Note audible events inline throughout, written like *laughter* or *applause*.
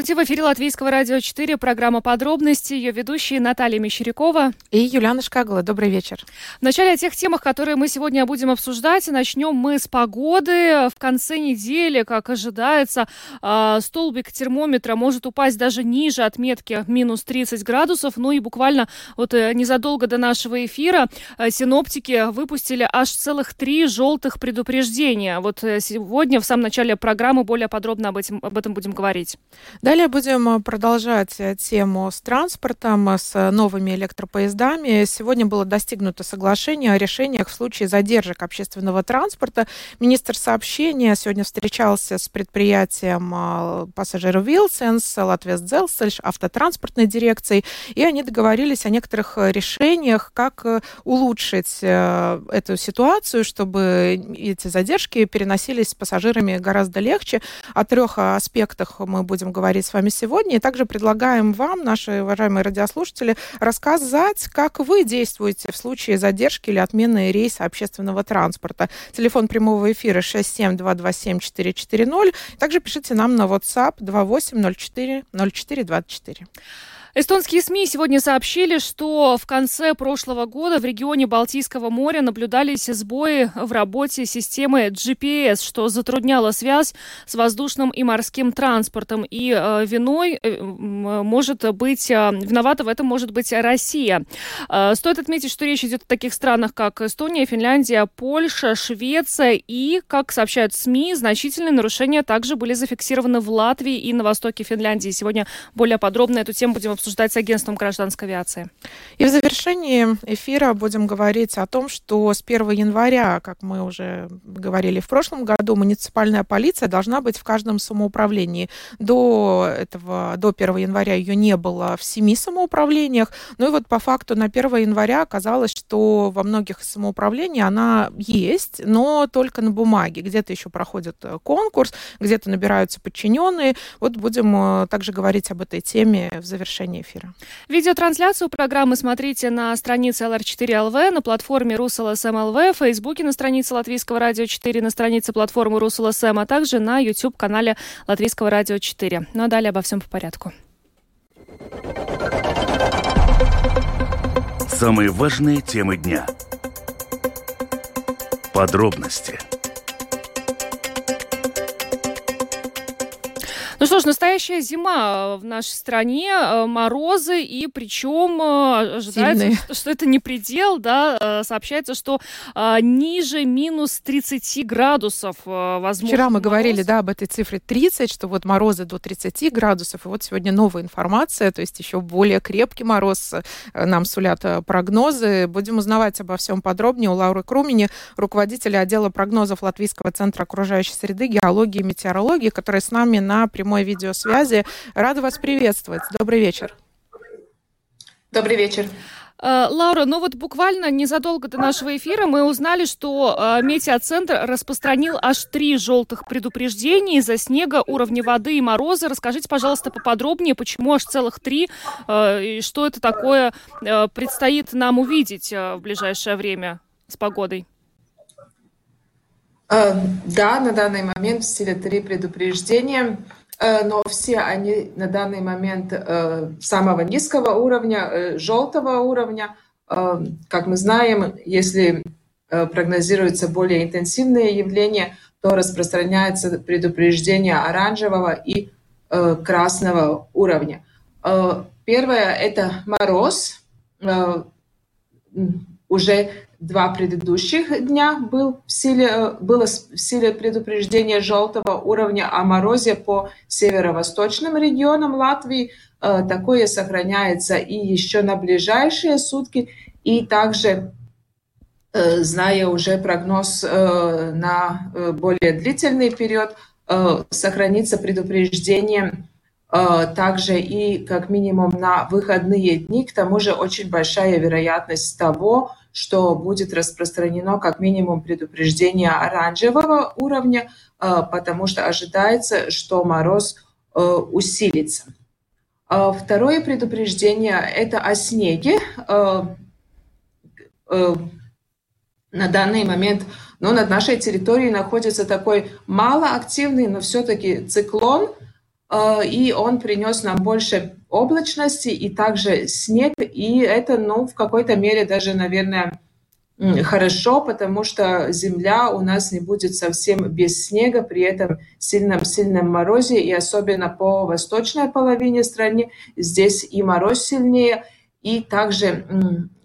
Здравствуйте, в эфире Латвийского радио 4, программа «Подробности», ее ведущие Наталья Мещерякова и Юлиана Шкагала. Добрый вечер. В начале о тех темах, которые мы сегодня будем обсуждать, начнем мы с погоды. В конце недели, как ожидается, а, столбик термометра может упасть даже ниже отметки минус 30 градусов. Ну и буквально вот э, незадолго до нашего эфира э, синоптики выпустили аж целых три желтых предупреждения. Вот э, сегодня, в самом начале программы, более подробно об, этим, об этом будем говорить. Далее будем э, продолжать э, тему с транспортом, э, с новыми электропоездами. Сегодня было достигнуто соглашение о решениях в случае задержек общественного транспорта. Министр сообщения сегодня встречался с предприятием пассажиров Вилсенс, Латвес Дзелсельш, автотранспортной дирекцией, и они договорились о некоторых решениях, как улучшить эту ситуацию, чтобы эти задержки переносились с пассажирами гораздо легче. О трех аспектах мы будем будем говорить с вами сегодня. И также предлагаем вам, наши уважаемые радиослушатели, рассказать, как вы действуете в случае задержки или отмены рейса общественного транспорта. Телефон прямого эфира 67227440. Также пишите нам на WhatsApp 2804 0424. Эстонские СМИ сегодня сообщили, что в конце прошлого года в регионе Балтийского моря наблюдались сбои в работе системы GPS, что затрудняло связь с воздушным и морским транспортом. И э, виной э, может быть, э, виновата в этом может быть Россия. Э, стоит отметить, что речь идет о таких странах, как Эстония, Финляндия, Польша, Швеция и, как сообщают СМИ, значительные нарушения также были зафиксированы в Латвии и на востоке Финляндии. Сегодня более подробно эту тему будем обсуждать с агентством гражданской авиации. И в завершении эфира будем говорить о том, что с 1 января, как мы уже говорили в прошлом году, муниципальная полиция должна быть в каждом самоуправлении. До этого, до 1 января ее не было в семи самоуправлениях. Ну и вот по факту на 1 января оказалось, что во многих самоуправлениях она есть, но только на бумаге. Где-то еще проходит э, конкурс, где-то набираются подчиненные. Вот будем э, также говорить об этой теме в завершении завершения эфира. Видеотрансляцию программы смотрите на странице LR4LV, на платформе RusLSM.LV, в Фейсбуке на странице Латвийского радио 4, на странице платформы RusLSM, а также на YouTube-канале Латвийского радио 4. Ну а далее обо всем по порядку. Самые важные темы дня. Подробности – что ж, настоящая зима в нашей стране, э, морозы, и причем э, ожидается, что, что это не предел, да, э, сообщается, что ниже минус 30 градусов возможно. Вчера мы мороз. говорили, да, об этой цифре 30, что вот морозы до 30 градусов, и вот сегодня новая информация, то есть еще более крепкий мороз нам сулят прогнозы. Будем узнавать обо всем подробнее у Лауры Крумини, руководителя отдела прогнозов Латвийского центра окружающей среды, геологии и метеорологии, которая с нами на прямой видеосвязи. Рада вас приветствовать. Добрый вечер. Добрый вечер. Э, Лаура, ну вот буквально незадолго до нашего эфира мы узнали, что э, метеоцентр распространил аж три желтых предупреждения из-за снега, уровня воды и мороза. Расскажите, пожалуйста, поподробнее, почему аж целых три, э, и что это такое предстоит нам увидеть в ближайшее время с погодой? Да, на данный момент в силе три предупреждения. Э, но все они на данный момент э, самого низкого уровня, э, желтого уровня. Как мы знаем, если прогнозируются более интенсивные явления, то распространяется предупреждение оранжевого и красного уровня. Первое – это мороз. Уже два предыдущих дня был в силе, э, было в силе предупреждение желтого уровня о морозе по северо-восточным регионам Латвии. Э, такое сохраняется и еще на ближайшие сутки. И также, э, зная уже прогноз на более длительный период, сохранится предупреждение также и как минимум на выходные дни. К тому же очень большая вероятность того, что будет распространено как минимум предупреждение оранжевого уровня, э, потому что ожидается, что мороз э, усилится. Второе предупреждение – это о снеге. На данный момент ну, над нашей территорией находится такой малоактивный, но все-таки циклон, и он принес нам больше облачности и также снег, и это, ну, в какой-то мере даже, наверное, хорошо, потому что земля у нас не будет совсем без снега, при этом сильном-сильном морозе, и особенно по восточной половине страны здесь и мороз сильнее, и также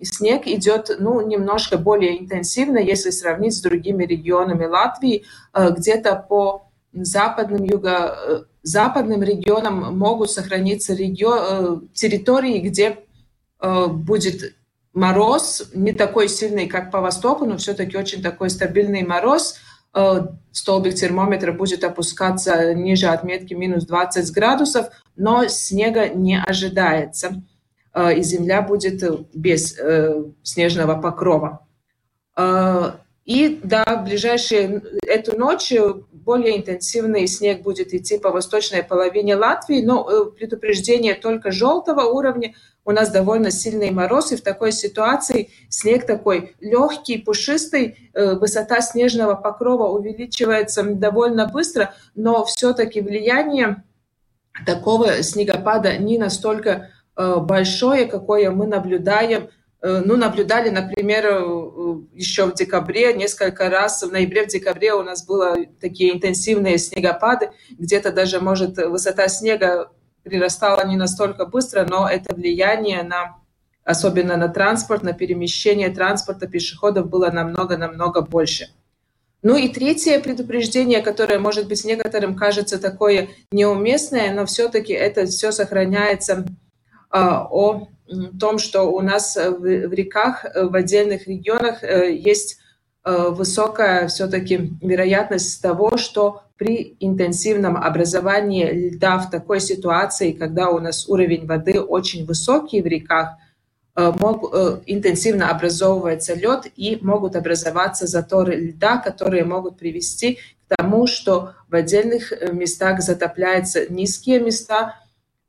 снег идет ну, немножко более интенсивно, если сравнить с другими регионами Латвии, э, где-то по западным, юго-западным э, регионам могут сохраниться регион, э, территории, где будет мороз не такой сильный, как по востоку, но все-таки очень такой стабильный мороз. Э, столбик термометра будет опускаться ниже отметки минус 20 градусов, но снега не ожидается, э, и земля будет без э, снежного покрова. И да, ближайшие эту ночь более интенсивный снег будет идти по восточной половине Латвии, но предупреждение только желтого уровня – у нас довольно сильный мороз, и в такой ситуации снег такой легкий, пушистый, э, высота снежного покрова увеличивается довольно быстро, но все-таки влияние такого снегопада не настолько э, большое, какое мы наблюдаем э, ну, наблюдали, например, еще в декабре, несколько раз, в ноябре, в декабре у нас были такие интенсивные снегопады, где-то даже, может, высота снега прирастала не настолько быстро, но это влияние на, особенно на транспорт, на перемещение транспорта пешеходов было намного-намного больше. Ну и третье предупреждение, которое, может быть, некоторым кажется такое неуместное, но все-таки это все сохраняется а, о том, что у нас в, в реках, в отдельных регионах э, есть э, высокая все-таки вероятность того, что при интенсивном образовании льда в такой ситуации, когда у нас уровень воды очень высокий в реках, э, мог, э, интенсивно образовывается лед и могут образоваться заторы льда, которые могут привести к тому, что в отдельных э, местах затопляются низкие места,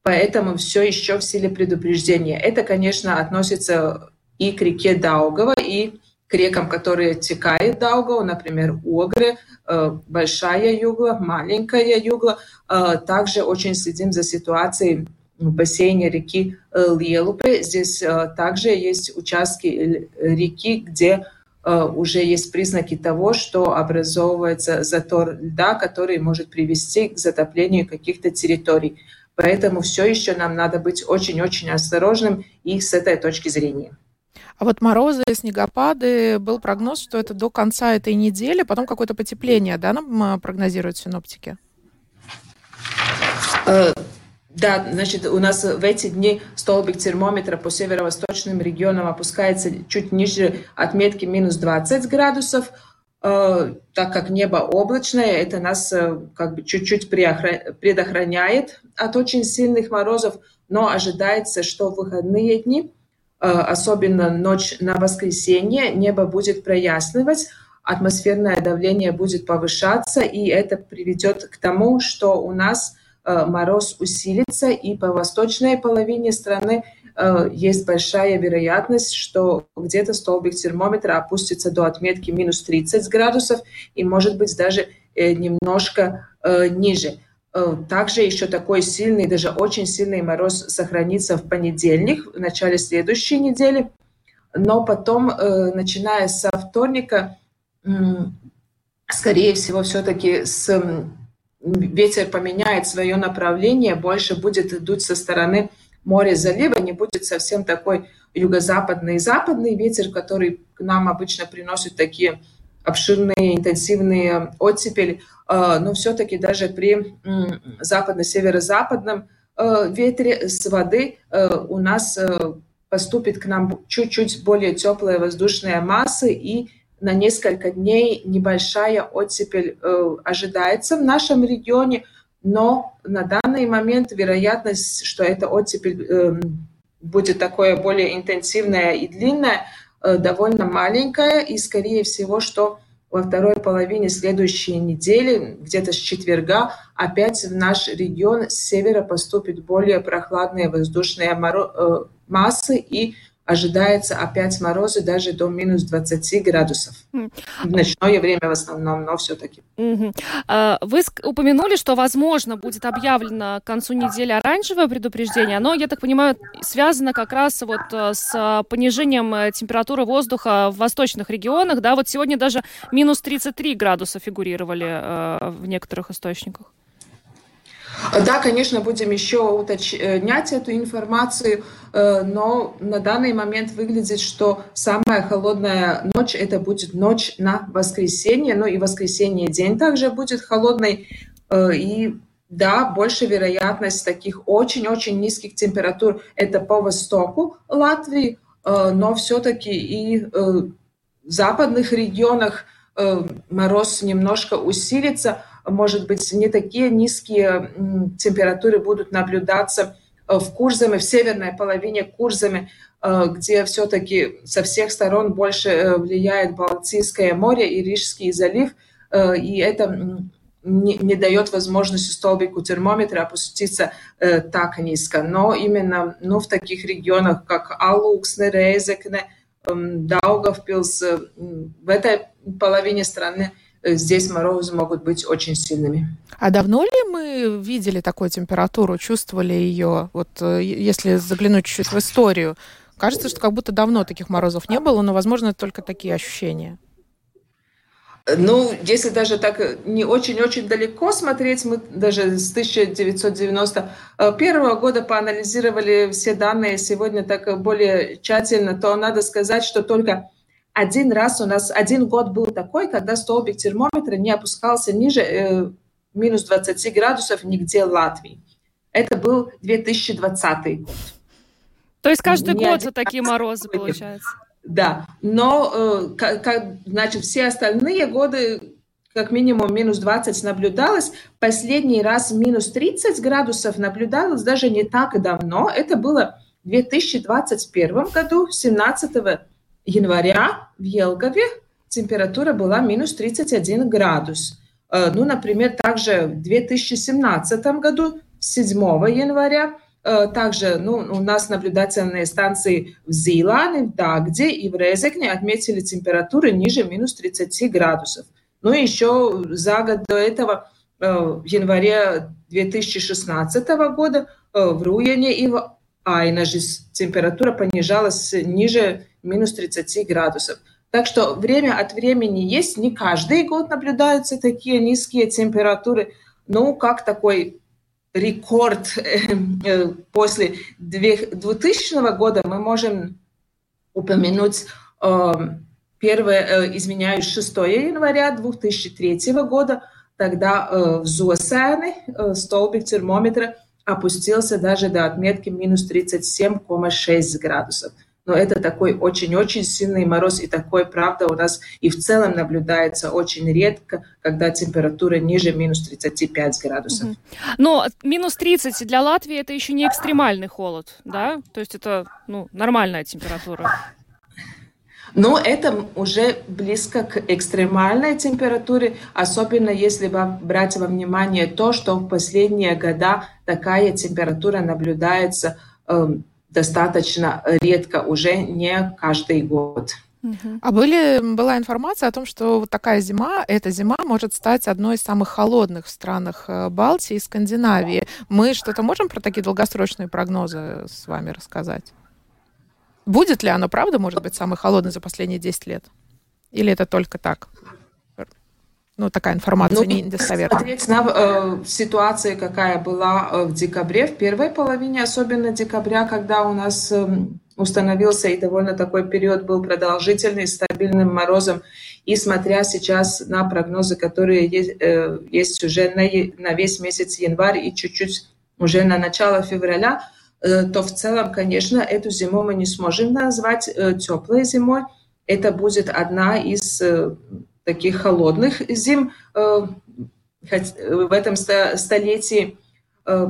поэтому все еще в силе предупреждения. Это, конечно, относится и к реке Даугава, и к рекам, которые текают Даугаву, например, Огры, э, Большая Югла, Маленькая Югла. Э, также очень следим за ситуацией в бассейне реки э, Лелупе. Здесь также есть участки реки, где уже есть признаки того, что образовывается затор льда, который может привести к затоплению каких-то территорий. Поэтому все еще нам надо быть очень-очень осторожным и с этой точки зрения. А вот морозы, снегопады, был прогноз, что это до конца этой недели, потом какое-то потепление, да, нам а, прогнозируют синоптики? Э, да, значит, у нас в эти дни столбик термометра по северо-восточным регионам опускается чуть ниже отметки минус 20 градусов, так как небо облачное, это нас э, как бы чуть-чуть предохраняет от очень сильных морозов, но ожидается, что в выходные дни Э, особенно ночь на воскресенье, небо будет прояснивать, атмосферное давление будет повышаться, и это приведет к тому, что у нас э, мороз усилится, и по восточной половине страны э, есть большая вероятность, что где-то столбик термометра опустится до отметки минус 30 градусов и, может быть, даже немножко ниже. Э, также еще такой сильный, даже очень сильный мороз сохранится в понедельник, в начале следующей недели. Но потом, э, начиная со вторника, скорее всего, все-таки с ветер поменяет свое направление, больше будет дуть со стороны моря залива, не будет совсем такой юго-западный и западный ветер, который к нам обычно приносит такие обширные, интенсивные оттепели, э, но все-таки даже при западно-северо-западном э, ветре с воды э, у нас поступит к нам чуть-чуть более теплая воздушная масса, и на несколько дней небольшая оттепель ожидается в нашем регионе, но на данный момент вероятность, что эта оттепель будет такое более интенсивная и длинная, Э, довольно маленькая, и, скорее всего, что во второй половине следующей недели, где-то с четверга, опять в наш регион с севера поступит более прохладные воздушные массы и ожидается опять морозы даже до минус 20 градусов. В ночное время в основном, но все-таки. А, вы упомянули, что, возможно, будет объявлено к концу недели оранжевое предупреждение, но, я так понимаю, связано как раз вот э, с понижением э, температуры воздуха в восточных регионах. Да, вот сегодня даже минус 33 градуса фигурировали э, в некоторых источниках. Да, конечно, будем еще уточнять эту информацию, э, но на данный момент выглядит, что самая холодная ночь это будет ночь на воскресенье, ну и воскресенье день также будет холодный, э, и да, больше вероятность таких очень-очень низких температур это по востоку Латвии, э, но все-таки и в западных регионах мороз немножко усилится, может быть, не такие низкие температуры будут наблюдаться э, в Курзаме, в северной половине Курзаме, э, где все-таки со всех сторон больше э, влияет Балтийское море и Рижский залив, и это не, не дает возможности столбику термометра опуститься э, так низко. Но именно ну, в таких регионах, как Алуксне, Рейзекне, э, Даугавпилс, э, в этой половине страны здесь морозы могут быть очень сильными. А давно ли мы видели такую температуру, чувствовали ее? Вот э, если заглянуть чуть-чуть в историю, кажется, что как будто давно таких морозов не было, но, возможно, это только такие ощущения. Ну, если даже так не очень-очень далеко смотреть, мы даже с 1991 года поанализировали все данные сегодня так более тщательно, то надо сказать, что только один раз у нас, один год был такой, когда столбик термометра не опускался ниже э, минус 20 градусов нигде в Латвии. Это был 2020 год. То есть каждый не год вот такие морозы, получается? Да, но э, как, как, значит, все остальные годы как минимум минус 20 наблюдалось. Последний раз минус 30 градусов наблюдалось даже не так давно. Это было в 2021 году, 17 января в Елгове температура была минус 31 градус. Э, ну, например, также в 2017 году, 7 января, э, также ну, у нас наблюдательные станции в Зилане, в Дагде и в Резекне отметили температуры ниже минус 30 градусов. Ну и еще за год до этого, э, в январе 2016 года, в Руяне и в Айнаже температура понижалась ниже минус 30 градусов. Так что время от времени есть, не каждый год наблюдаются такие низкие температуры, но как такой рекорд э, *laughs* э, после 2000 года мы можем упомянуть э, первое, изменяюсь, 6 января 2003 года, тогда в Зуасане столбик термометра опустился даже до отметки минус 37,6 градусов но это такой очень-очень сильный мороз, и такой, правда, у нас и в целом наблюдается очень редко, когда температура ниже минус 35 градусов. Угу. Но минус 30 для Латвии это еще не экстремальный холод, да? То есть это ну, нормальная температура. Но это уже близко к экстремальной температуре, особенно если брать во внимание то, что в последние года такая температура наблюдается эм, достаточно редко, уже не каждый год. А были, была информация о том, что вот такая зима, эта зима может стать одной из самых холодных в странах э, Балтии и Скандинавии. Мы что-то можем про такие долгосрочные прогнозы с вами рассказать? Будет ли оно, правда, может быть, самой холодной за последние 10 лет? Или это только так? Ну, такая информация ну, недостоверная. Смотреть на э, ситуации, какая была э, в декабре, в первой половине, особенно декабря, когда у нас э, установился и довольно такой период был продолжительный, стабильным морозом. И смотря сейчас на прогнозы, которые есть, э, есть уже на, на весь месяц январь и чуть-чуть уже на начало февраля, э, то в целом, конечно, эту зиму мы не сможем назвать э, теплой зимой. Это будет одна из э, таких холодных зим э, в этом столетии. Э,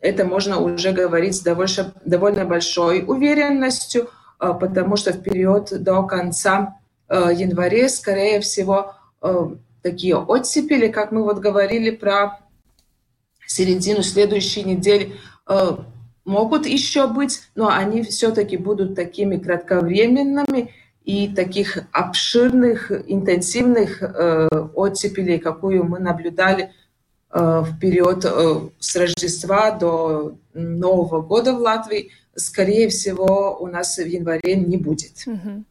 это можно уже говорить с довольно, довольно большой уверенностью, э, потому что в период до конца января, скорее всего, такие оттепели, как мы вот говорили про середину следующей недели, могут еще быть, но они все-таки будут такими кратковременными, и таких обширных, интенсивных э, оттепелей, какую мы наблюдали э, в период э, с Рождества до Нового года в Латвии, скорее всего, у нас в январе не будет. Угу.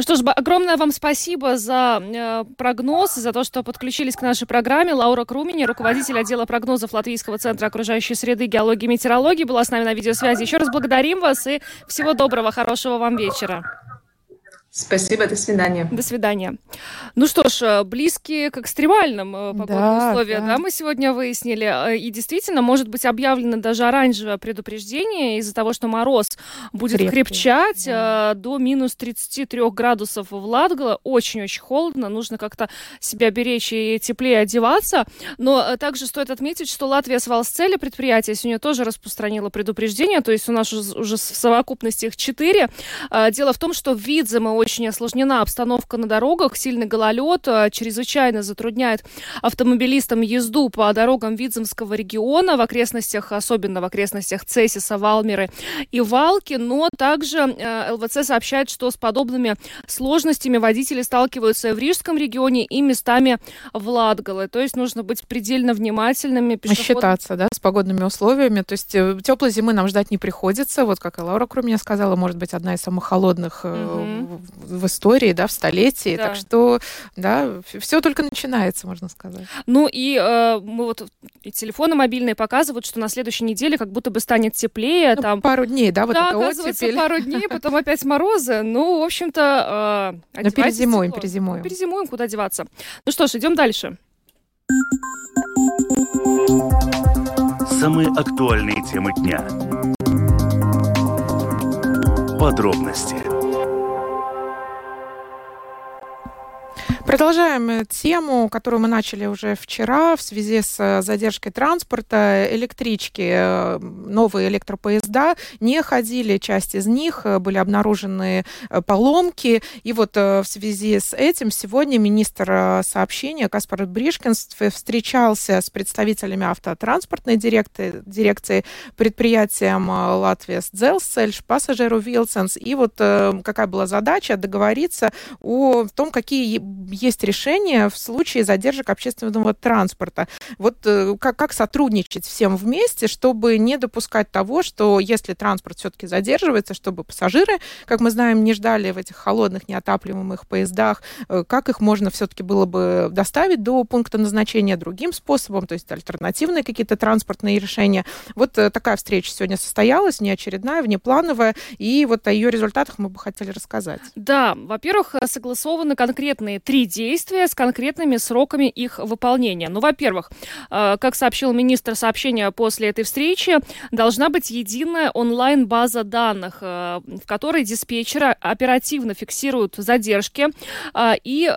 Что ж, огромное вам спасибо за э, прогноз, за то, что подключились к нашей программе. Лаура Крумини, руководитель отдела прогнозов Латвийского центра окружающей среды, геологии и метеорологии, была с нами на видеосвязи. Еще раз благодарим вас и всего доброго, хорошего вам вечера. Спасибо, до свидания. До свидания. Ну что ж, э, близкие к экстремальным э, погодным да, условиям, да. да, мы сегодня выяснили. Э, и действительно, может быть объявлено даже оранжевое предупреждение из-за того, что мороз будет Крепкий. крепчать да. до минус 33 градусов в Ладгало. Очень-очень холодно, нужно как-то себя беречь и теплее одеваться. Но также стоит отметить, что Латвия с Валсцели предприятие сегодня тоже распространило предупреждение, то есть у нас уже в совокупности их четыре. Дело в том, что в Видзе мы очень осложнена обстановка на дорогах, сильный гололед э, чрезвычайно затрудняет автомобилистам езду по дорогам Видземского региона в окрестностях, особенно в окрестностях Цесиса, Валмеры и Валки, но также э, ЛВЦ сообщает, что с подобными сложностями водители сталкиваются и в Рижском регионе, и местами в Латгале. То есть нужно быть предельно внимательными. Пешеход... Считаться, да, с погодными условиями. То есть э, теплой зимы нам ждать не приходится. Вот как и Лаура кроме меня сказала, может быть, одна из самых холодных угу в истории, да, в столетии. Да. Так что, да, все только начинается, можно сказать. Ну и э, мы вот и телефоны мобильные показывают, что на следующей неделе как будто бы станет теплее. Ну, там... Пару дней, да, вот да, это оказывается, оттепель. пару дней, *laughs* потом опять морозы. Ну, в общем-то, э, Но перезимуем, тепло. перезимуем. Ну, перезимуем, куда деваться. Ну что ж, идем дальше. Самые актуальные темы дня. Подробности Продолжаем э, тему, которую мы начали уже вчера в связи с э, задержкой транспорта. Электрички, э, новые электропоезда не ходили, часть из них были обнаружены поломки. И вот в связи с этим сегодня министр сообщения Каспар Бришкинс встречался с представителями автотранспортной дирекции, дирекции предприятием Латвия Дзелсельш, пассажиру Вилсенс. И вот какая была задача договориться о том, какие есть решение в случае задержек общественного транспорта. Вот э, как, как сотрудничать всем вместе, чтобы не допускать того, что если транспорт все-таки задерживается, чтобы пассажиры, как мы знаем, не ждали в этих холодных, неотапливаемых поездах, э, как их можно все-таки было бы доставить до пункта назначения другим способом, то есть альтернативные какие-то транспортные решения. Вот э, такая встреча сегодня состоялась, неочередная, внеплановая, и вот о ее результатах мы бы хотели рассказать. Да, во-первых, согласованы конкретные три действия с конкретными сроками их выполнения. Ну, во-первых, э, как сообщил министр сообщения после этой встречи, должна быть единая онлайн-база данных, э, в которой диспетчеры оперативно фиксируют задержки э, и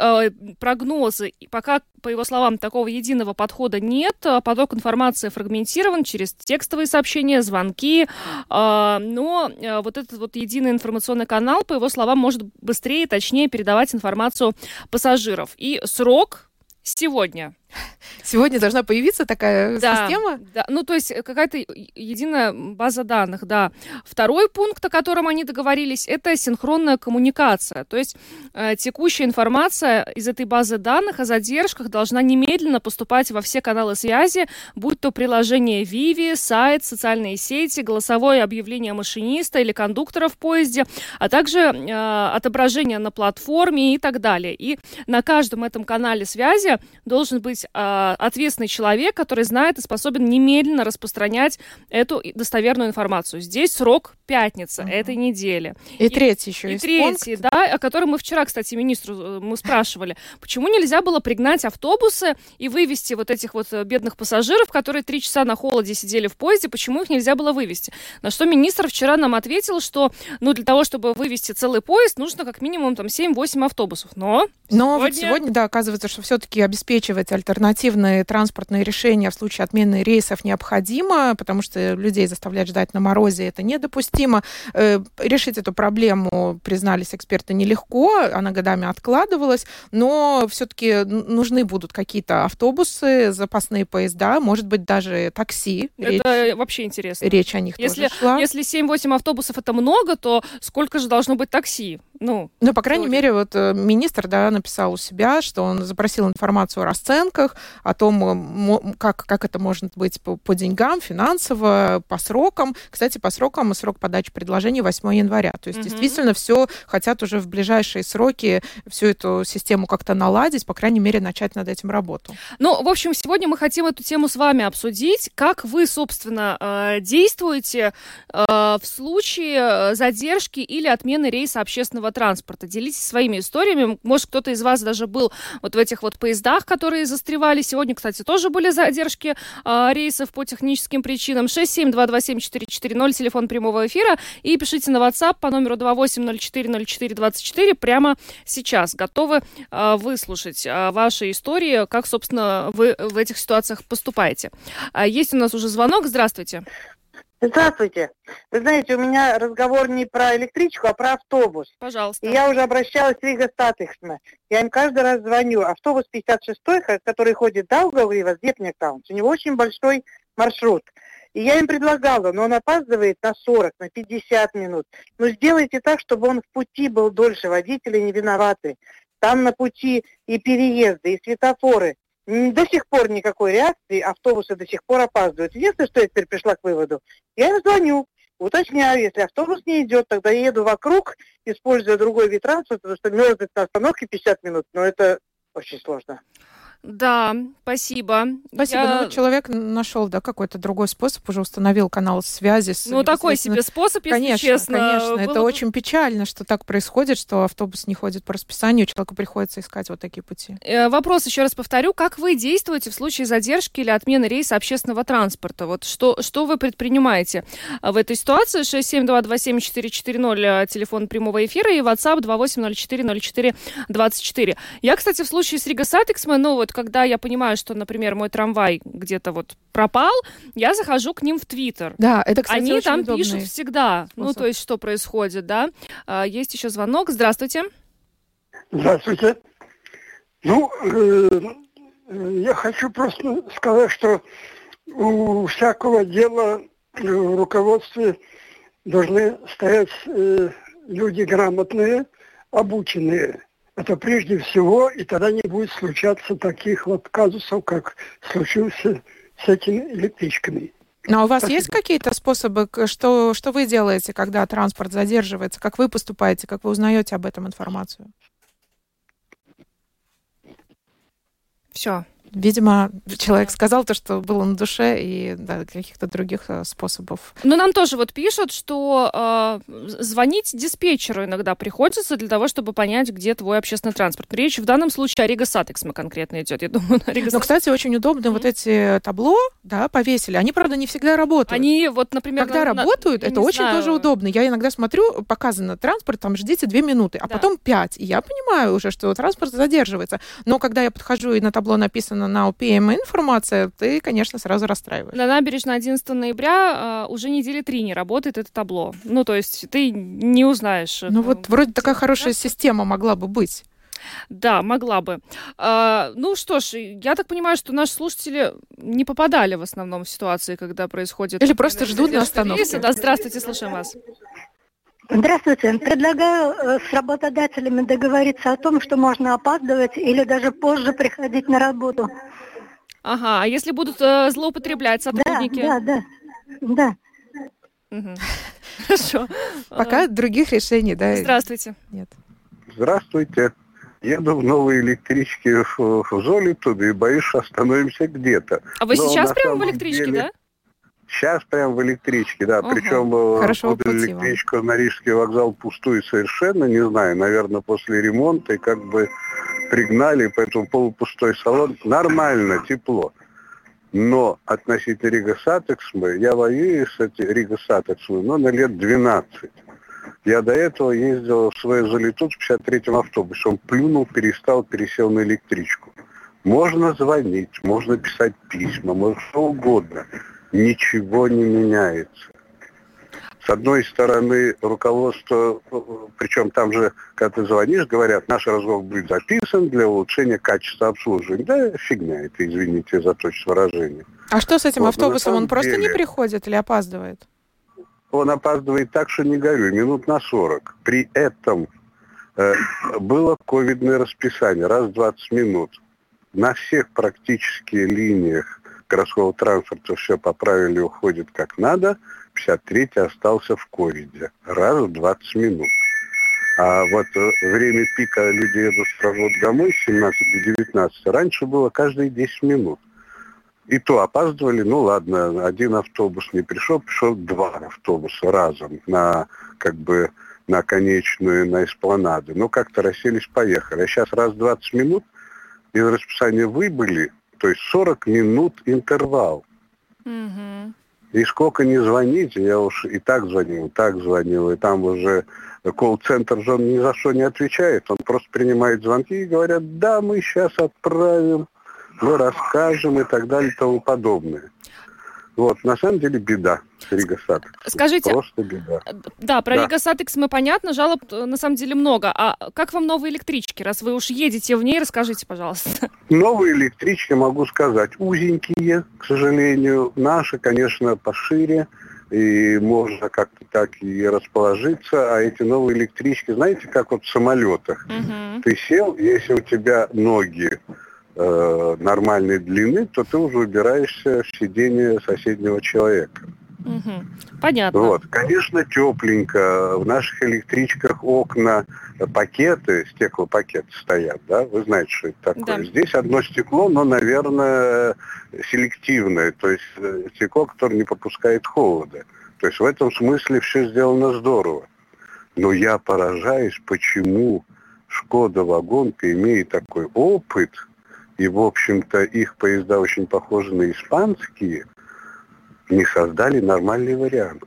прогнозы. Пока по его словам, такого единого подхода нет. Поток информации фрагментирован через текстовые сообщения, звонки. Но вот этот вот единый информационный канал, по его словам, может быстрее и точнее передавать информацию пассажиров. И срок сегодня. *laughs* Сегодня должна появиться такая да, система? Да, ну то есть какая-то единая база данных, да. Второй пункт, о котором они договорились, это синхронная коммуникация. То есть э, текущая информация из этой базы данных о задержках должна немедленно поступать во все каналы связи, будь то приложение Vivi, сайт, социальные сети, голосовое объявление машиниста или кондуктора в поезде, а также э, отображение на платформе и так далее. И на каждом этом канале связи должен быть э, ответственный человек, который знает и способен немедленно распространять эту достоверную информацию. Здесь срок пятница uh-huh. этой недели. И, и третий еще и третий, пункт. да, о котором мы вчера, кстати, министру э, мы спрашивали, почему нельзя было пригнать автобусы и вывести вот этих вот э, бедных пассажиров, которые три часа на холоде сидели в поезде, почему их нельзя было вывести? На что министр вчера нам ответил, что, ну, для того, чтобы вывести целый поезд, нужно как минимум там 7-8 автобусов. Но Но сегодня... вот сегодня, да, оказывается, что все-таки обеспечивать альтернативу альтернативные транспортные решения в случае отмены рейсов необходимо, потому что людей заставлять ждать на морозе это недопустимо. Э, решить эту проблему, признались эксперты, нелегко, она годами откладывалась, но все-таки нужны будут какие-то автобусы, запасные поезда, может быть, даже такси. Это речь, вообще интересно. Речь о них если, тоже шла. Если 7-8 автобусов это много, то сколько же должно быть такси? Ну, ну по крайней мере, вот э, министр да, написал у себя, что он запросил информацию о расценках, о том, как, как это может быть по, по деньгам, финансово, по срокам. Кстати, по срокам срок подачи предложений 8 января. То есть угу. действительно все хотят уже в ближайшие сроки всю эту систему как-то наладить, по крайней мере, начать над этим работу. Ну, в общем, сегодня мы хотим эту тему с вами обсудить. Как вы, собственно, э, действуете э, в случае задержки или отмены рейса общественного транспорта. Делитесь своими историями. Может, кто-то из вас даже был вот в этих вот поездах, которые застревали. Сегодня, кстати, тоже были задержки э, рейсов по техническим причинам. 672274440, телефон прямого эфира. И пишите на WhatsApp по номеру 28040424 прямо сейчас. Готовы э, выслушать э, ваши истории, как, собственно, вы в этих ситуациях поступаете. Э, есть у нас уже звонок. Здравствуйте. Здравствуйте. Вы знаете, у меня разговор не про электричку, а про автобус. Пожалуйста. И я уже обращалась в Рига Статексна. Я им каждый раз звоню. Автобус 56 который ходит до Уголрива, Депнектаунс, у него очень большой маршрут. И я им предлагала, но он опаздывает на 40, на 50 минут. Но сделайте так, чтобы он в пути был дольше, водители не виноваты. Там на пути и переезды, и светофоры. До сих пор никакой реакции, автобусы до сих пор опаздывают. Единственное, что я теперь пришла к выводу, я им звоню, уточняю, если автобус не идет, тогда я еду вокруг, используя другой вид транспорта, потому что мерзнуть на остановке 50 минут, но это очень сложно. Да, спасибо. Спасибо. Я... Ну, человек нашел, да, какой-то другой способ, уже установил канал связи с... Ну, такой себе способ, если конечно, честно. Конечно, Было... это очень печально, что так происходит, что автобус не ходит по расписанию, человеку приходится искать вот такие пути. Э, вопрос еще раз повторю. Как вы действуете в случае задержки или отмены рейса общественного транспорта? Вот что, что вы предпринимаете в этой ситуации? 672274440, э, телефон прямого эфира, и WhatsApp 28040424. Я, кстати, в случае с Rīgas satiksme, ну, вот когда я понимаю, что, например, мой трамвай где-то вот пропал, я захожу к ним в Твиттер. Да, это, кстати, Они очень там пишут всегда, способ. ну, то есть, что происходит, да. А, есть еще звонок. Здравствуйте. Здравствуйте. Ну, э, я хочу просто сказать, что у всякого дела в руководстве должны стоять э, люди грамотные, обученные. Это прежде всего, и тогда не будет случаться таких вот казусов, как случился с этими электричками. Но ну, а у вас Спасибо. есть какие-то способы, что, что вы делаете, когда транспорт задерживается? Как вы поступаете, как вы узнаете об этом информацию? Все. Видимо, человек сказал то, что было на душе, и да, каких-то других э, способов. Ну, нам тоже вот пишут, что э, звонить диспетчеру иногда приходится для того, чтобы понять, где твой общественный транспорт. Речь в данном случае о Rīgas satiksme конкретно идет, я думаю, на Рига Ну, кстати, очень удобно mm-hmm. вот эти табло, да, повесили. Они, правда, не всегда работают. Они вот, например... Когда на, работают, на, это очень знаю. тоже удобно. Я иногда смотрю, показано транспорт, там ждите две минуты, а да. потом пять. И я понимаю уже, что транспорт задерживается. Но когда я подхожу, и на табло написано написана на ОПМ информация, ты, конечно, сразу расстраиваешь. На набережной 11 ноября э, уже недели три не работает это табло. Ну, то есть ты не узнаешь. Ну, вот вроде такая хорошая система могла бы быть. Да, могла бы. А, ну что ж, я так понимаю, что наши слушатели не попадали в основном в ситуации, когда происходит... Или просто ждут на остановке. Да, здравствуйте, слушаем вас. Здравствуйте. Предлагаю э, с работодателями договориться о том, что можно опаздывать или даже позже приходить на работу. Ага, а если будут э, злоупотреблять сотрудники? Да, да, да. да. *laughs* Хорошо. Пока других решений, да? Здравствуйте. Нет. Здравствуйте. Еду в новой электричке в, в Золитуду, и боюсь, что остановимся где-то. А вы Но сейчас прямо в электричке, деле... да? Сейчас прям в электричке, да. Ага. Причем э, Хорошо электричка на Рижский вокзал пустой совершенно, не знаю, наверное, после ремонта, и как бы пригнали, поэтому полупустой салон. Нормально, тепло. Но относительно Rīgas satiksme, я воюю с этим Rīgas satiksme, но на лет 12. Я до этого ездил в свою залетут в 53-м автобусе. Он плюнул, перестал, пересел на электричку. Можно звонить, можно писать письма, можно что угодно. Ничего не меняется. С одной стороны, руководство, причем там же, когда ты звонишь, говорят, наш разговор будет записан для улучшения качества обслуживания. Да, фигня это, извините за точность выражения. А что с этим вот, автобусом? Он просто деле, не приходит или опаздывает? Он опаздывает так, что не горю, минут на 40. При этом э, было ковидное расписание, раз в 20 минут. На всех практически линиях городского транспорта все поправили, уходит как надо – 53-й остался в ковиде. Раз в 20 минут. А вот э, время пика люди едут с работы домой с 17 до 19. Раньше было каждые 10 минут. И то опаздывали, ну ладно, один автобус не пришел, пришел два автобуса разом на как бы на конечную, на эспланады. Ну, как-то расселись, поехали. А сейчас раз в 20 минут из расписания выбыли, то есть 40 минут интервал. Угу. И сколько не звоните, я уж и так звонил, и так звонил, и там уже колл-центр же он ни за что не отвечает, он просто принимает звонки и говорят, да, мы сейчас отправим, мы расскажем и так далее и тому подобное. Вот, на самом деле беда с Rīgas satiksme. Скажите, Просто беда. Да, про да. Rīgas satiksme мы понятно, жалоб э, на самом деле много. А как вам новые электрички? Раз вы уж едете в ней, расскажите, пожалуйста. *laughs* Новые электрички, могу сказать, узенькие, к сожалению. Наши, конечно, пошире и можно как-то так и расположиться. А эти новые электрички, знаете, как вот в самолетах. Угу. Ты сел, если у тебя ноги э, нормальной длины, то ты уже убираешься в сиденье соседнего человека. Угу. Понятно. Вот, конечно, тепленько. В наших электричках окна, пакеты, стеклопакеты стоят, да? Вы знаете, что это такое. Да. Здесь одно стекло, но, наверное, селективное, то есть э, стекло, которое не пропускает холода. То есть в этом смысле все сделано здорово. Но я поражаюсь, почему Шкода Вагонка, имея такой опыт – и, в общем-то, их поезда очень похожи на испанские, не создали нормальный вариант.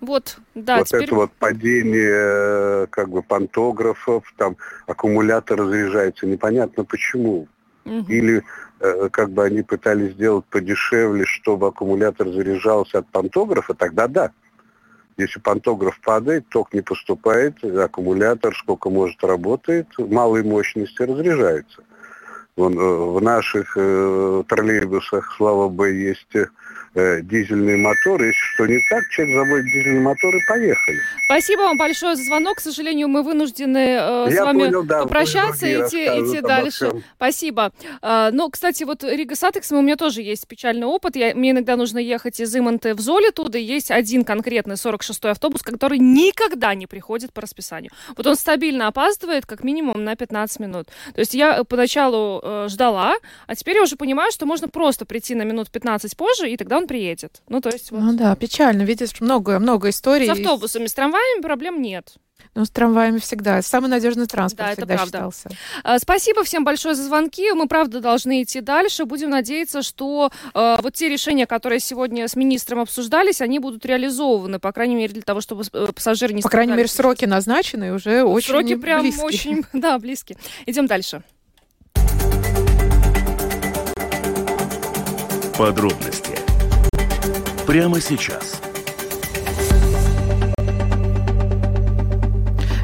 Вот, да. Вот теперь... это вот падение как бы пантографов, там аккумулятор разряжается, непонятно почему. Угу. Или э, как бы они пытались сделать подешевле, чтобы аккумулятор заряжался от пантографа, тогда да. Если пантограф падает, ток не поступает, аккумулятор сколько может работает, малой мощности разряжается. Э, в наших э, троллейбусах, слава богу, есть э, дизельный мотор. Если что не так, человек заводит дизельный мотор и поехали. Спасибо вам большое за звонок. К сожалению, мы вынуждены э, с вами понял, да, попрощаться и идти, идти дальше. Спасибо. Э, ну, кстати, вот Рига Сатекс, у меня тоже есть печальный опыт. Я, мне иногда нужно ехать из Иманты в Золе туда. Есть один конкретный 46-й автобус, который никогда не приходит по расписанию. Вот он стабильно опаздывает как минимум на 15 минут. То есть я поначалу э, ждала, а теперь я уже понимаю, что можно просто прийти на минут 15 позже, и тогда он приедет. Ну, то есть... Вот. Ну да, печально. Видишь, много, много историй. С автобусами, с трамваями проблем нет. Ну, с трамваями всегда. Самый надежный транспорт да, всегда это правда. считался. А, спасибо всем большое за звонки. Мы, правда, должны идти дальше. Будем надеяться, что э, вот те решения, которые сегодня с министром обсуждались, они будут реализованы, по крайней мере, для того, чтобы э, пассажиры не По крайней мере, сроки назначены уже очень Сроки прям близкие. очень, *laughs* да, близкие. Идем дальше. Подробности прямо сейчас.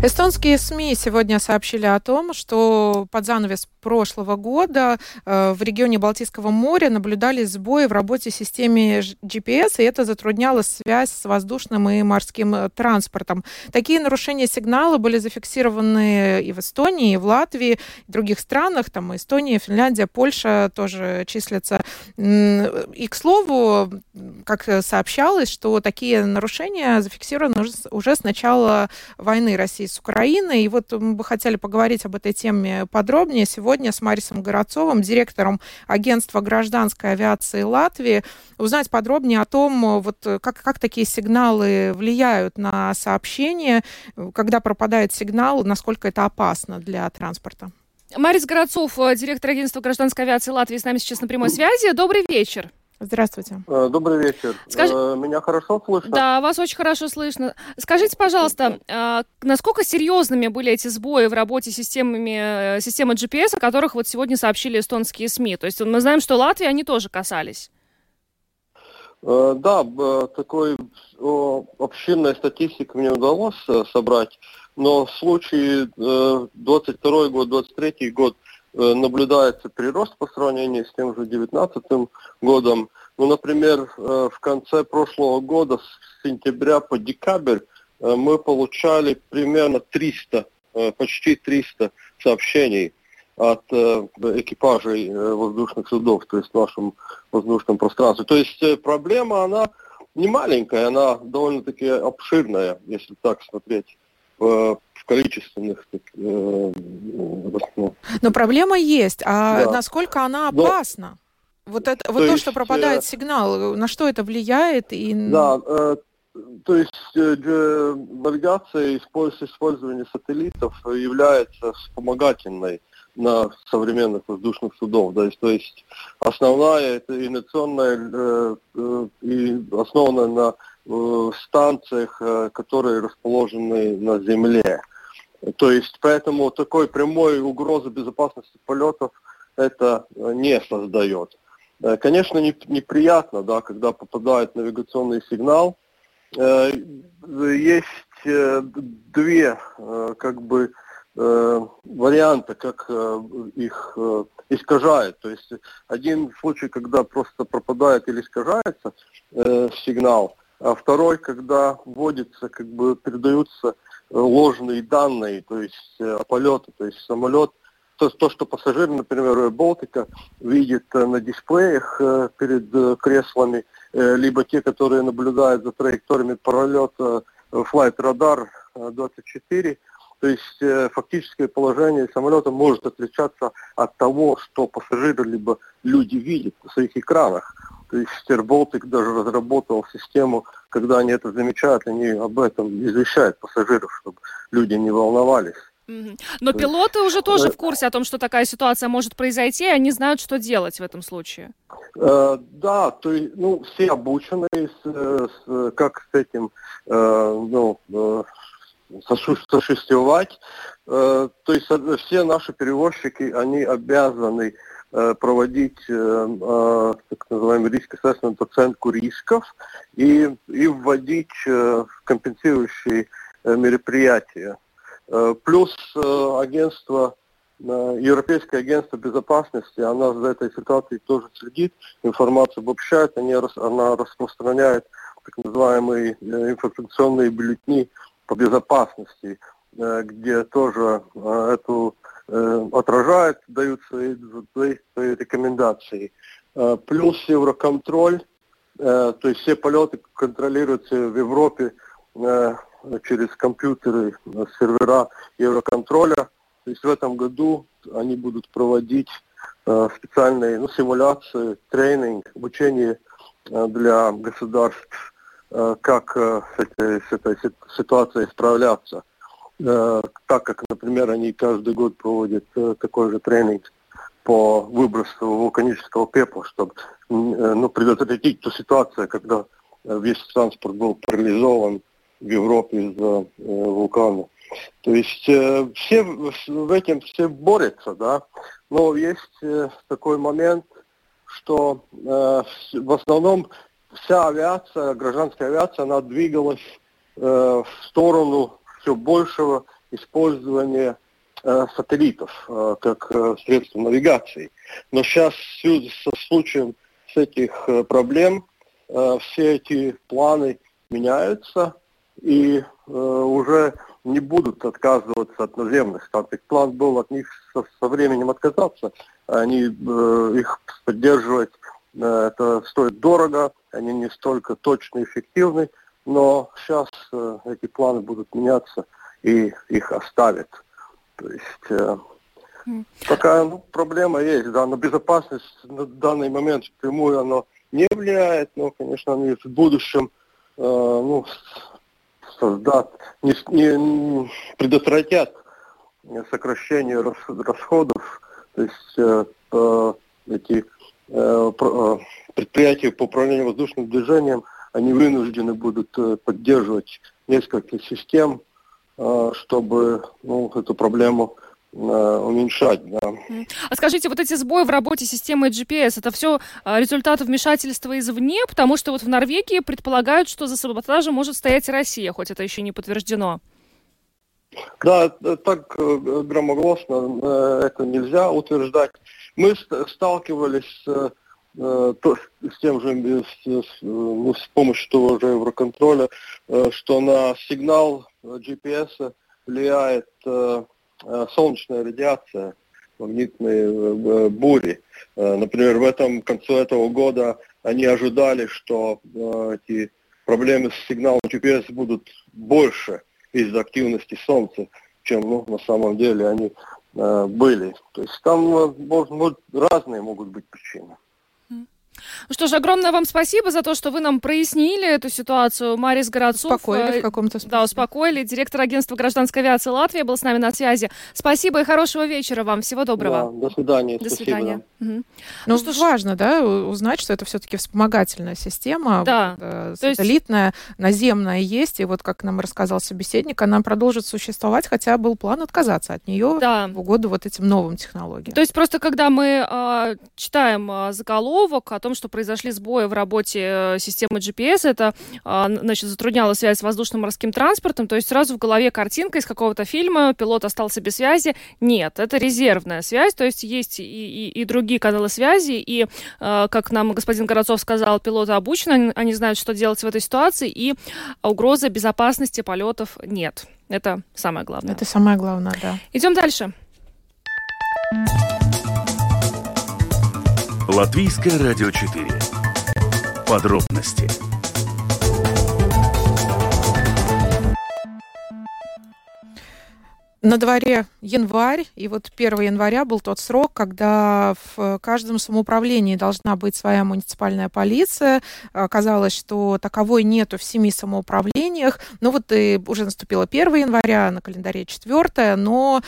Эстонские СМИ сегодня сообщили о том, что под занавес прошлого года э, в регионе Балтийского моря наблюдались сбои в работе системы GPS, и это затрудняло связь с воздушным и морским э, транспортом. Такие нарушения сигнала были зафиксированы и в Эстонии, и в Латвии, и в других странах, там Эстония, Финляндия, Польша тоже числятся. И, к слову, как сообщалось, что такие нарушения зафиксированы уже с начала войны России с Украиной. И вот мы бы хотели поговорить об этой теме подробнее сегодня с Марисом Городцовым, директором агентства гражданской авиации Латвии, узнать подробнее о том, вот как, как такие сигналы влияют на сообщение, когда пропадает сигнал, насколько это опасно для транспорта. Марис Городцов, директор агентства гражданской авиации Латвии, с нами сейчас на прямой связи. Добрый вечер. Здравствуйте. Э, добрый вечер. Скажи... Э, меня хорошо слышно? Да, вас очень хорошо слышно. Скажите, пожалуйста, а, насколько серьезными были эти сбои в работе системами, системы GPS, о которых вот сегодня сообщили эстонские СМИ? То есть мы знаем, что Латвии они тоже касались. Да, такой обширной статистики мне удалось собрать, но в случае 22 год, 23 год Э, наблюдается прирост по сравнению с тем же 2019 годом. Ну, например, э, в конце прошлого года, с сентября по декабрь, э, мы получали примерно 300, почти 300 сообщений от экипажей воздушных судов, то есть в нашем воздушном пространстве. То есть проблема, она не маленькая, она довольно-таки обширная, если так смотреть в количественных. Так, э, ну. Но проблема есть. А да. насколько она опасна? Но, вот это, вот то, есть, что пропадает э, сигнал, на что это влияет? И... Да, э, то есть э, навигация использование сателлитов является вспомогательной на современных воздушных судов. Да, то есть основная это инновационная э, э, и основана на э, станциях, э, которые расположены на Земле. То есть поэтому такой прямой угрозы безопасности полетов это э, не создает. Э, конечно, не, неприятно, да, когда попадает навигационный сигнал. Э, есть две как бы варианта, как их искажает. То есть один случай, когда просто пропадает или искажается сигнал, а второй, когда вводится, как бы передаются ложные данные, то есть э, полеты, то есть самолет, то, то, что пассажир, например, Балтика видит э, на дисплеях э, перед креслами, либо те, которые наблюдают за траекториями пролета Flight Radar 24, то есть фактическое положение самолета может отличаться от того, что пассажиры либо люди видят на своих экранах. То есть Стерболтик даже разработал систему, когда они это замечают, они об этом извещают пассажиров, чтобы люди не волновались. Но пилоты уже тоже в курсе о том, что такая ситуация может произойти, и они знают, что делать в этом случае. Э, да, то есть, ну, все обучены, с, с, как с этим, э, ну, э. Э, то есть все наши перевозчики, они обязаны Э, проводить э, э, так называемый риск assessment, оценку рисков и, и вводить компенсирующие мероприятия. Плюс агентство, Европейское агентство безопасности, она за этой ситуацией тоже следит, информацию обобщает, она распространяет так называемые информационные бюллетени по безопасности, где тоже эту Э, отражают, дают свои, свои рекомендации. Э, плюс Евроконтроль, э, то есть все полеты контролируются в Европе через компьютеры, сервера Евроконтроля. То есть в этом году они будут проводить специальные ну, симуляции, тренинг, обучение для государств, как с этой, с этой ситуацией справляться. Э, так как, например, они каждый год проводят э, такой же тренинг по выбросу вулканического пепла, чтобы э, ну, предотвратить ту ситуацию, когда весь транспорт был парализован в Европе из-за вулкана. То есть все в этом все борются, да, но есть такой момент, что в основном вся авиация, гражданская авиация, она двигалась в сторону все большего использования э, сателлитов э, как э, средство навигации. Но сейчас со случаем с этих э, проблем э, все эти планы меняются и уже не будут отказываться от наземных станций. План был от них со, со временем отказаться, они их поддерживать это стоит дорого, они не столько точно эффективны, но сейчас э, эти планы будут меняться и их оставят. То есть э, такая ну, проблема есть, да, но безопасность на данный момент прямую она не влияет, но, конечно, они в будущем э, ну, создат, не, не предотвратят сокращение расходов, то есть э, э, эти э, предприятия по управлению воздушным движением, они вынуждены будут поддерживать несколько систем, чтобы ну, эту проблему уменьшать. Да. А скажите, вот эти сбои в работе системы GPS, это все результат вмешательства извне, потому что вот в Норвегии предполагают, что за саботажем может стоять Россия, хоть это еще не подтверждено. Да, так громогласно это нельзя утверждать. Мы сталкивались с, с тем же, с, ну, с помощью того же Евроконтроля, что на сигнал GPS влияет солнечная радиация, магнитные бури. Например, в этом к концу этого года они ожидали, что эти проблемы с сигналом GPS будут больше – из активности Солнца, чем ну, на самом деле они э, были. То есть там э, может, разные могут быть причины. Ну что ж, огромное вам спасибо за то, что вы нам прояснили эту ситуацию. Марис Городцов. Успокоили в э, каком-то смысле. Да, успокоили. Директор агентства гражданской авиации Латвии был с нами на связи. Спасибо и хорошего вечера вам. Всего доброго. Да, до свидания. До спасибо, свидания. Да. Угу. Ну, ну что ж... важно, да, узнать, что это все-таки вспомогательная система. Да. Э, сателлитная, есть... наземная есть. И вот, как нам рассказал собеседник, она продолжит существовать, хотя был план отказаться от нее да. в угоду вот этим новым технологиям. То есть просто когда мы э, читаем э, заголовок о том, что произошли сбои в работе э, системы GPS. Это, а, значит, затрудняло связь с воздушно-морским транспортом. То есть сразу в голове картинка из какого-то фильма, пилот остался без связи. Нет, это резервная связь, то есть есть и, и, и другие каналы связи, и, э, как нам господин Городцов сказал, пилоты обучены, они знают, что делать в этой ситуации, и угрозы безопасности полетов нет. Это самое главное. Это самое главное, да. Идем дальше. Латвийское радио 4. Подробности. На дворе январь, и вот 1 января был тот срок, когда в каждом самоуправлении должна быть своя муниципальная полиция. Оказалось, что таковой нету в семи самоуправлениях. Ну вот и уже наступило 1 января, на календаре 4, но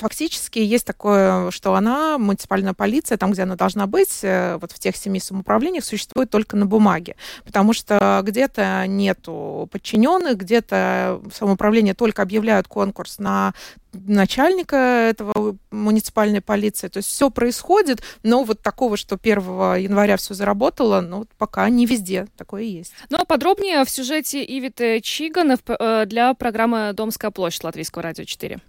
фактически есть такое, что она, муниципальная полиция, там, где она должна быть, э, вот в тех семи самоуправлениях, существует только на бумаге. Потому что где-то нету подчиненных, где-то самоуправление только объявляют конкурс на начальника этого муниципальной полиции. То есть все происходит, но вот такого, что 1 января все заработало, ну, пока не везде такое есть. Ну, а подробнее в сюжете Ивиты Чигана э, для программы «Домская площадь» Латвийского радио 4.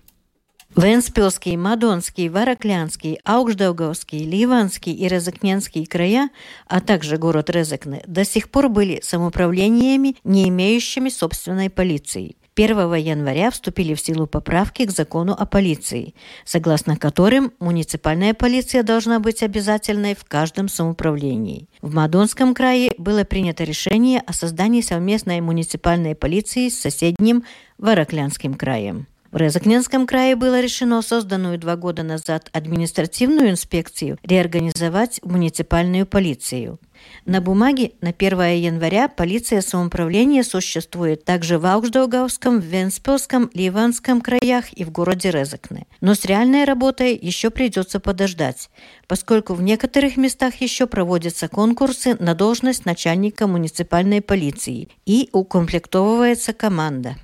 Венспилский, Мадонский, Вараклянский, Аукшдаугавский, Ливанский и Резакненский края, а также город Резакне, до сих пор были самоуправлениями, не имеющими собственной полиции. 1 января вступили в силу поправки к закону о полиции, согласно которым муниципальная полиция должна быть обязательной в каждом самоуправлении. В Мадонском крае было принято решение о создании совместной муниципальной полиции с соседним Вараклянским краем. В Резакненском крае было решено созданную два года назад административную инспекцию реорганизовать в муниципальную полицию. На бумаге на 1 января полиция самоуправления существует также в Аукшдаугавском, Венспилском, Ливанском краях и в городе Резакне. Но с реальной работой еще придется подождать, поскольку в некоторых местах еще проводятся конкурсы на должность начальника муниципальной полиции и укомплектовывается команда.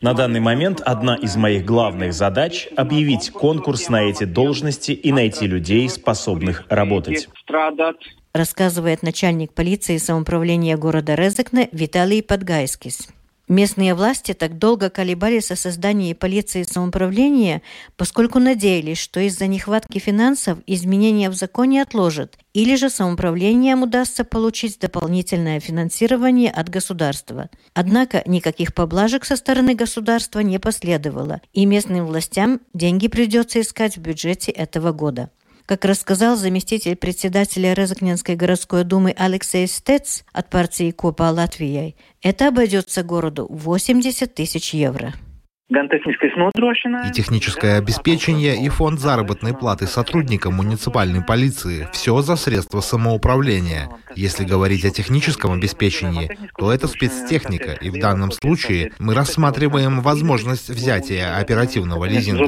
На данный момент одна из моих главных задач – объявить конкурс на эти должности и найти людей, способных работать. Рассказывает начальник полиции самоуправления города Резекне Виталий Подгайскис. Местные власти так долго колебались о создании полиции самоуправления, поскольку надеялись, что из-за нехватки финансов изменения в законе отложат, или же самоуправлением удастся получить дополнительное финансирование от государства. Однако никаких поблажек со стороны государства не последовало, и местным властям деньги придется искать в бюджете этого года. Как рассказал заместитель председателя Резакненской городской думы Алексей Стец от партии Копа Латвии, это обойдется городу 80 тысяч евро. И техническое обеспечение, и фонд заработной платы сотрудникам муниципальной полиции. Все за средства самоуправления. Если говорить о техническом обеспечении, то это спецтехника, и в данном случае мы рассматриваем возможность взятия оперативного лизинга.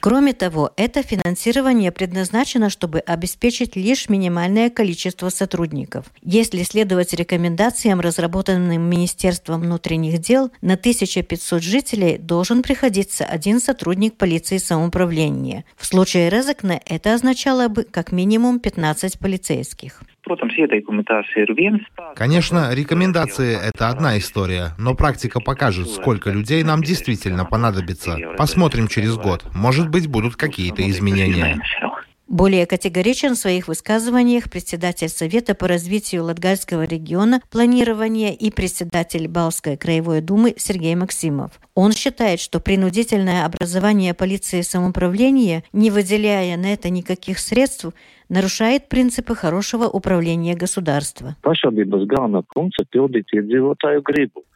Кроме того, это финансирование предназначено, чтобы обеспечить лишь минимальное количество сотрудников. Если следовать рекомендациям, разработанным Министерством внутренних дел, на 1500 жителей должен приходиться один сотрудник полиции самоуправления. В случае Резекне это означало бы как минимум 15 полицейских. Конечно, рекомендации – это одна история, но практика покажет, сколько людей нам действительно понадобится. Посмотрим через год. Может быть, будут какие-то изменения. Более категоричен в своих высказываниях председатель Совета по развитию Латгальского региона планирования и председатель Балской краевой думы Сергей Максимов. Он считает, что принудительное образование полиции самоуправления, не выделяя на это никаких средств, нарушает принципы хорошего управления государства.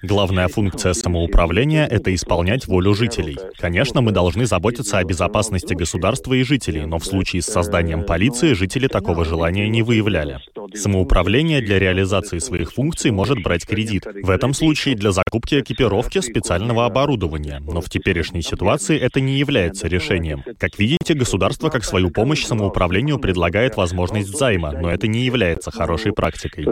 Главная функция самоуправления – это исполнять волю жителей. Конечно, мы должны заботиться о безопасности государства и жителей, но в случае с созданием полиции жители такого желания не выявляли. Самоуправление для реализации своих функций может брать кредит. В этом случае для закупки экипировки специального оборудования. Но в теперешней ситуации это не является решением. Как видите, государство как свою помощь самоуправлению предлагает возможность займа, но это не является хорошей практикой.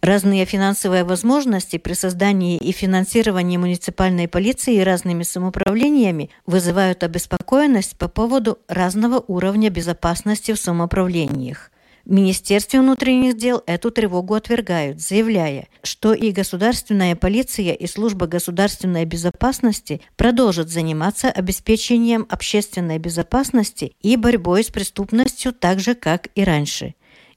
Разные финансовые возможности при создании и финансировании муниципальной полиции разными самоуправлениями вызывают обеспокоенность по поводу разного уровня безопасности в самоуправлениях. В Министерстве внутренних дел эту тревогу отвергают, заявляя, что и государственная полиция, и служба государственной безопасности продолжат заниматься обеспечением общественной безопасности и борьбой с преступностью так же, как и раньше.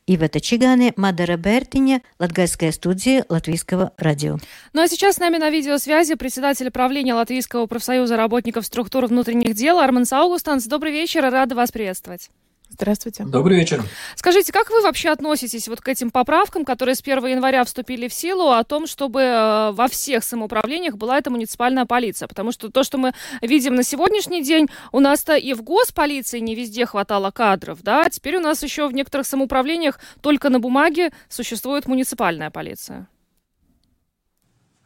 Ивета Чигане, Мадара Бертиня, Латгальская студия Латвийского радио. Ну а сейчас с нами на видеосвязи председатель правления Латвийского профсоюза работников структур внутренних дел Арман Саугустанс. Добрый вечер, рада вас приветствовать. Здравствуйте. Добрый вечер. Скажите, как вы вообще относитесь вот к этим поправкам, которые с 1 января вступили в силу, о том, чтобы э, во всех самоуправлениях была эта муниципальная полиция? Потому что то, что мы видим на сегодняшний день, у нас-то и в госполиции не везде хватало кадров, да, теперь у нас еще в некоторых самоуправлениях только на бумаге существует муниципальная полиция.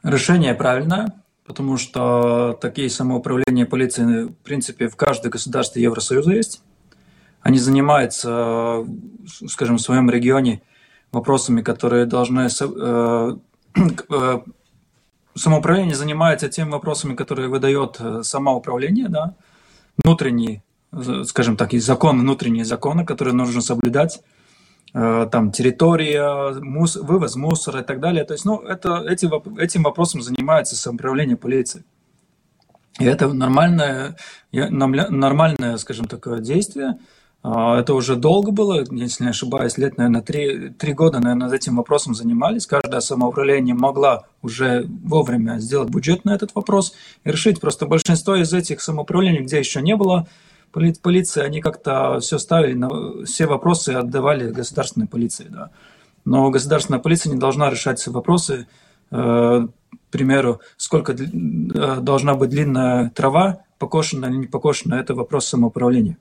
Решение правильное, потому что такие самоуправления полиции, в принципе, в каждом государстве Евросоюза есть. Они занимаются, скажем, в своем регионе вопросами, которые должны... Э, э, самоуправление занимается теми вопросами, которые выдает э, самоуправление, да, внутренние, скажем так, и закон, внутренние законы, которые нужно соблюдать, там территория, мус, вывоз мусора и так далее. То есть, ну, это, эти, этим вопросом занимается самоуправление полиции. И это нормальное, нормальное, скажем так, действие, это уже долго было, если не ошибаюсь, лет, наверное, три, три года, наверное, этим вопросом занимались. Каждое самоуправление могла уже вовремя сделать бюджет на этот вопрос и решить. Просто большинство из этих самоуправлений, где еще не было полиции, они как-то все ставили, на, все вопросы отдавали государственной полиции. Да. Но государственная полиция не должна решать все вопросы. Э, к примеру, сколько э, должна быть длинная трава, покошена или не покошена, это вопрос самоуправления.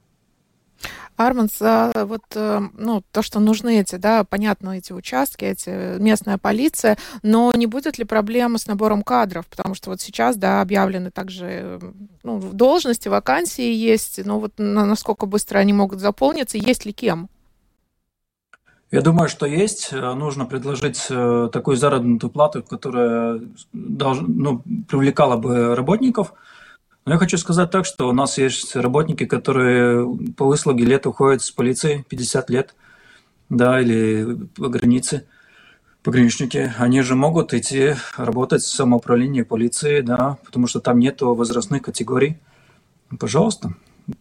Арманс, вот э, ну, то, что нужны эти, да, понятно, эти участки, эти местная полиция, но не будет ли проблем с набором кадров? Потому что вот сейчас, да, объявлены также ну, должности, вакансии есть, но вот насколько быстро они могут заполниться, есть ли кем? Я думаю, что есть. Нужно предложить э, такую заработную плату, которая долж... ну, привлекала бы работников – но я хочу сказать так, что у нас есть работники, которые по выслуге лет уходят с полиции, 50 лет, да, или по границе, пограничники, они же могут идти работать в самоуправлении полиции, да, потому что там нет возрастных категорий. Пожалуйста,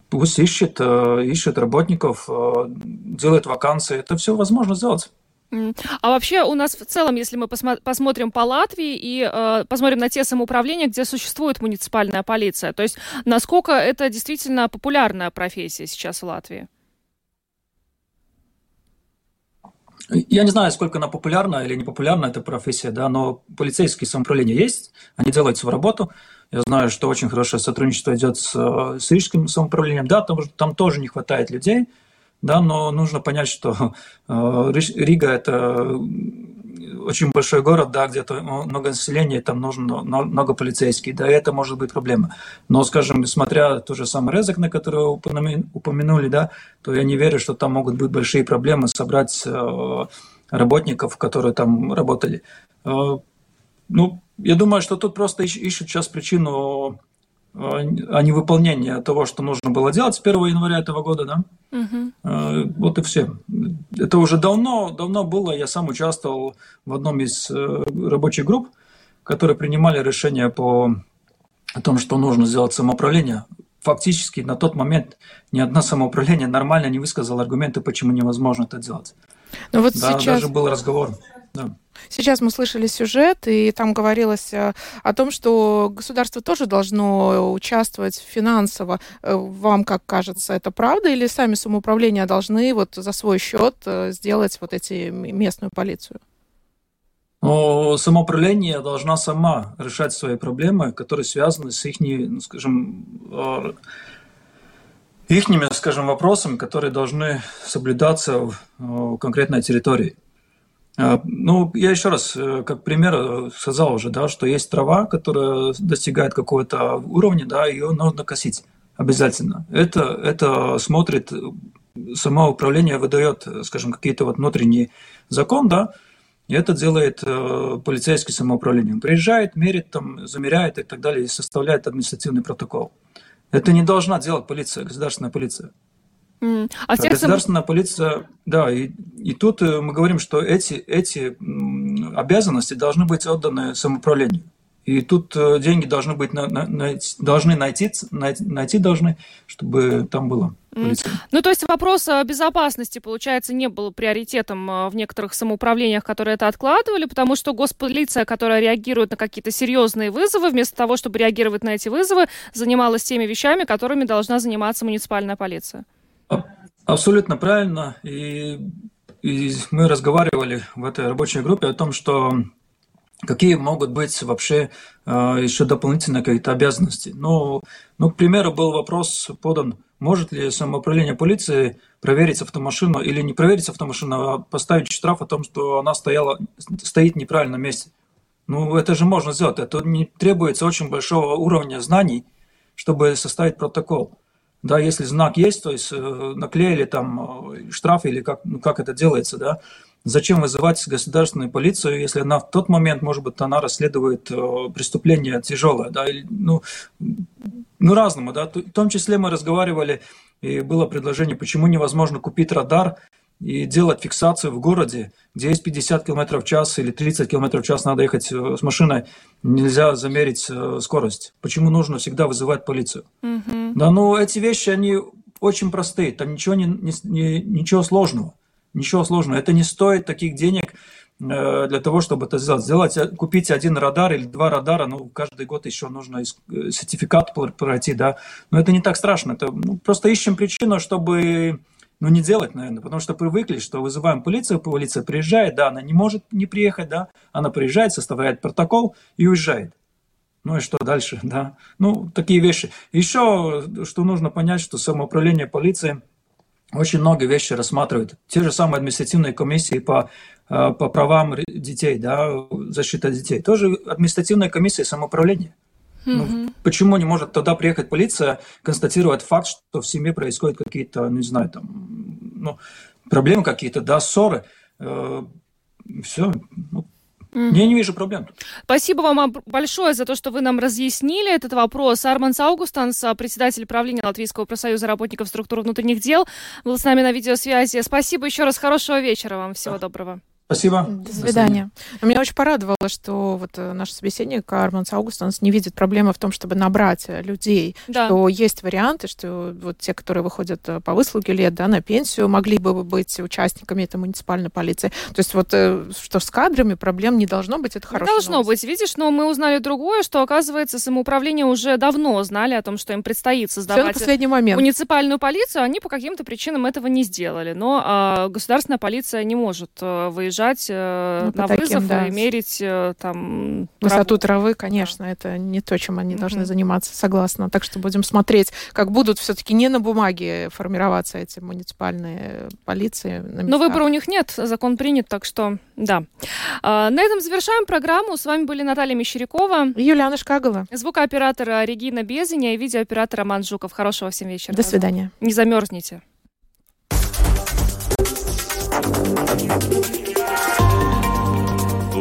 пусть ищет, э, ищет работников, э, делает вакансии, это все возможно сделать. А вообще у нас в целом, если мы посмо- посмотрим по Латвии и э, посмотрим на те самоуправления, где существует муниципальная полиция, то есть насколько это действительно популярная профессия сейчас в Латвии? Я не знаю, сколько она популярна или не популярна, эта профессия, да, но полицейские самоуправления есть, они делают свою работу. Я знаю, что очень хорошее сотрудничество идет с, с рижским самоуправлением. Да, там, там тоже не хватает людей, да, но нужно понять, что э, Рига – это очень большой город, да, где-то много населения, там нужно много полицейских, да, и это может быть проблема. Но, скажем, смотря то же самое Резок, на который упомянули, да, то я не верю, что там могут быть большие проблемы собрать э, работников, которые там работали. Э, ну, я думаю, что тут просто ищут сейчас причину а не выполнение того, что нужно было делать с 1 января этого года, да? Угу. Вот и все. Это уже давно, давно было. Я сам участвовал в одном из э, рабочих групп, которые принимали решение по том, что нужно сделать самоуправление. Фактически на тот момент ни одно самоуправление нормально не высказало аргументы, почему невозможно это делать. Ну вот да, сейчас... даже был разговор. Да. Сейчас мы слышали сюжет, и там говорилось э, о том, что государство тоже должно участвовать финансово. Э, вам как кажется, это правда? Или сами самоуправления должны вот за свой счет э, сделать вот эти местную полицию? Но самоуправление должна сама решать свои проблемы, которые связаны с их, ну, скажем, ихними, скажем, вопросами, которые должны соблюдаться в конкретной территории. А, ну, я еще раз, э, как пример, э, сказал уже, да, что есть трава, которая достигает какого-то уровня, да, ее нужно косить обязательно. Это, это смотрит, само управление выдает, скажем, какие-то вот внутренние закон, да, и это делает э, полицейское самоуправление. Он приезжает, мерит, там, замеряет и так далее, и составляет административный протокол. Это не должна делать полиция, государственная полиция. А Государственная полиция, да, и, и тут э, мы говорим, что эти, эти обязанности должны быть отданы самоуправлению. И тут э, деньги должны быть на, на, на, должны найти, найти, найти должны, чтобы там было. Полиция. Ну, то есть вопрос безопасности, получается, не был приоритетом э, в некоторых самоуправлениях, которые это откладывали, потому что госполиция, которая реагирует на какие-то серьезные вызовы, вместо того, чтобы реагировать на эти вызовы, занималась теми вещами, которыми должна заниматься муниципальная полиция. Абсолютно правильно. И, и мы разговаривали в этой рабочей группе о том, что какие могут быть вообще э, еще дополнительные какие-то обязанности. Ну, ну, к примеру, был вопрос подан, может ли самоуправление полиции проверить автомашину или не проверить автомашину, а поставить штраф о том, что она стояла, стоит в неправильном месте. Ну, это же можно сделать. Это не требуется очень большого уровня знаний, чтобы составить протокол. Да, если знак есть, то есть э, наклеили там э, штраф или как, ну, как это делается, да, зачем вызывать государственную полицию, если она в тот момент, может быть, она расследует э, преступление тяжелое, да, или, ну, ну, разному, да, в том числе мы разговаривали, и было предложение, почему невозможно купить радар и делать фиксацию в городе, где есть 50 км в час или 30 км в час надо ехать э, с машиной, нельзя замерить э, скорость. Почему нужно всегда вызывать полицию? Mm-hmm. Да, ну эти вещи, они очень простые, там ничего, не, не, ничего сложного. Ничего сложного. Это не стоит таких денег э, для того, чтобы это сделать. Сделать, купить один радар или два радара, ну, каждый год еще нужно сертификат пройти, да. Но это не так страшно. Это ну, просто ищем причину, чтобы ну, не делать, наверное, потому что привыкли, что вызываем полицию, полиция приезжает, да, она не может не приехать, да, она приезжает, составляет протокол и уезжает. Ну и что дальше, да? Ну, такие вещи. Еще, что нужно понять, что самоуправление полиции очень много вещей рассматривает. Те же самые административные комиссии по, э, по правам детей, да, защита детей. Тоже административная комиссия самоуправления. Ну, почему не может тогда приехать полиция, констатировать факт, что в семье происходят какие-то, не знаю, там, ну, проблемы какие-то, да, ссоры. Э, все. Ну, я не вижу проблем. Спасибо вам большое за то, что вы нам разъяснили этот вопрос. Арман Саугустанс, председатель правления Латвийского профсоюза работников структур внутренних дел, был с нами на видеосвязи. Спасибо еще раз. Хорошего вечера вам. Всего доброго. Спасибо. До свидания. До Меня очень порадовало, что вот э, наш собеседник Арман Аугустонс не видит проблемы в том, чтобы набрать э, людей, да. что есть варианты, что вот те, которые выходят э, по выслуге лет, да, на пенсию, могли бы быть участниками этой муниципальной полиции. То есть вот что с кадрами проблем не должно быть, это хорошо. Должно новость. быть, видишь, но мы узнали другое, что, оказывается, самоуправление уже давно знали о том, что им предстоит создавать последний момент. муниципальную полицию, они по каким-то причинам этого не сделали. Но а, государственная полиция не может выезжать выезжать э, ну, на таким, вызов да. и мерить э, там... Высоту травы, конечно, это не то, чем они mm-hmm. должны заниматься, согласна. Так что будем смотреть, как будут все-таки не на бумаге формироваться эти муниципальные полиции. Но выбора у них нет, закон принят, так что да. А, на этом завершаем программу. С вами были Наталья Мещерякова. И Юлиана Шкагова. Звукооператора Регина Безиня и видеооператор Роман Жуков. Хорошего всем вечера. До свидания. Не замерзните.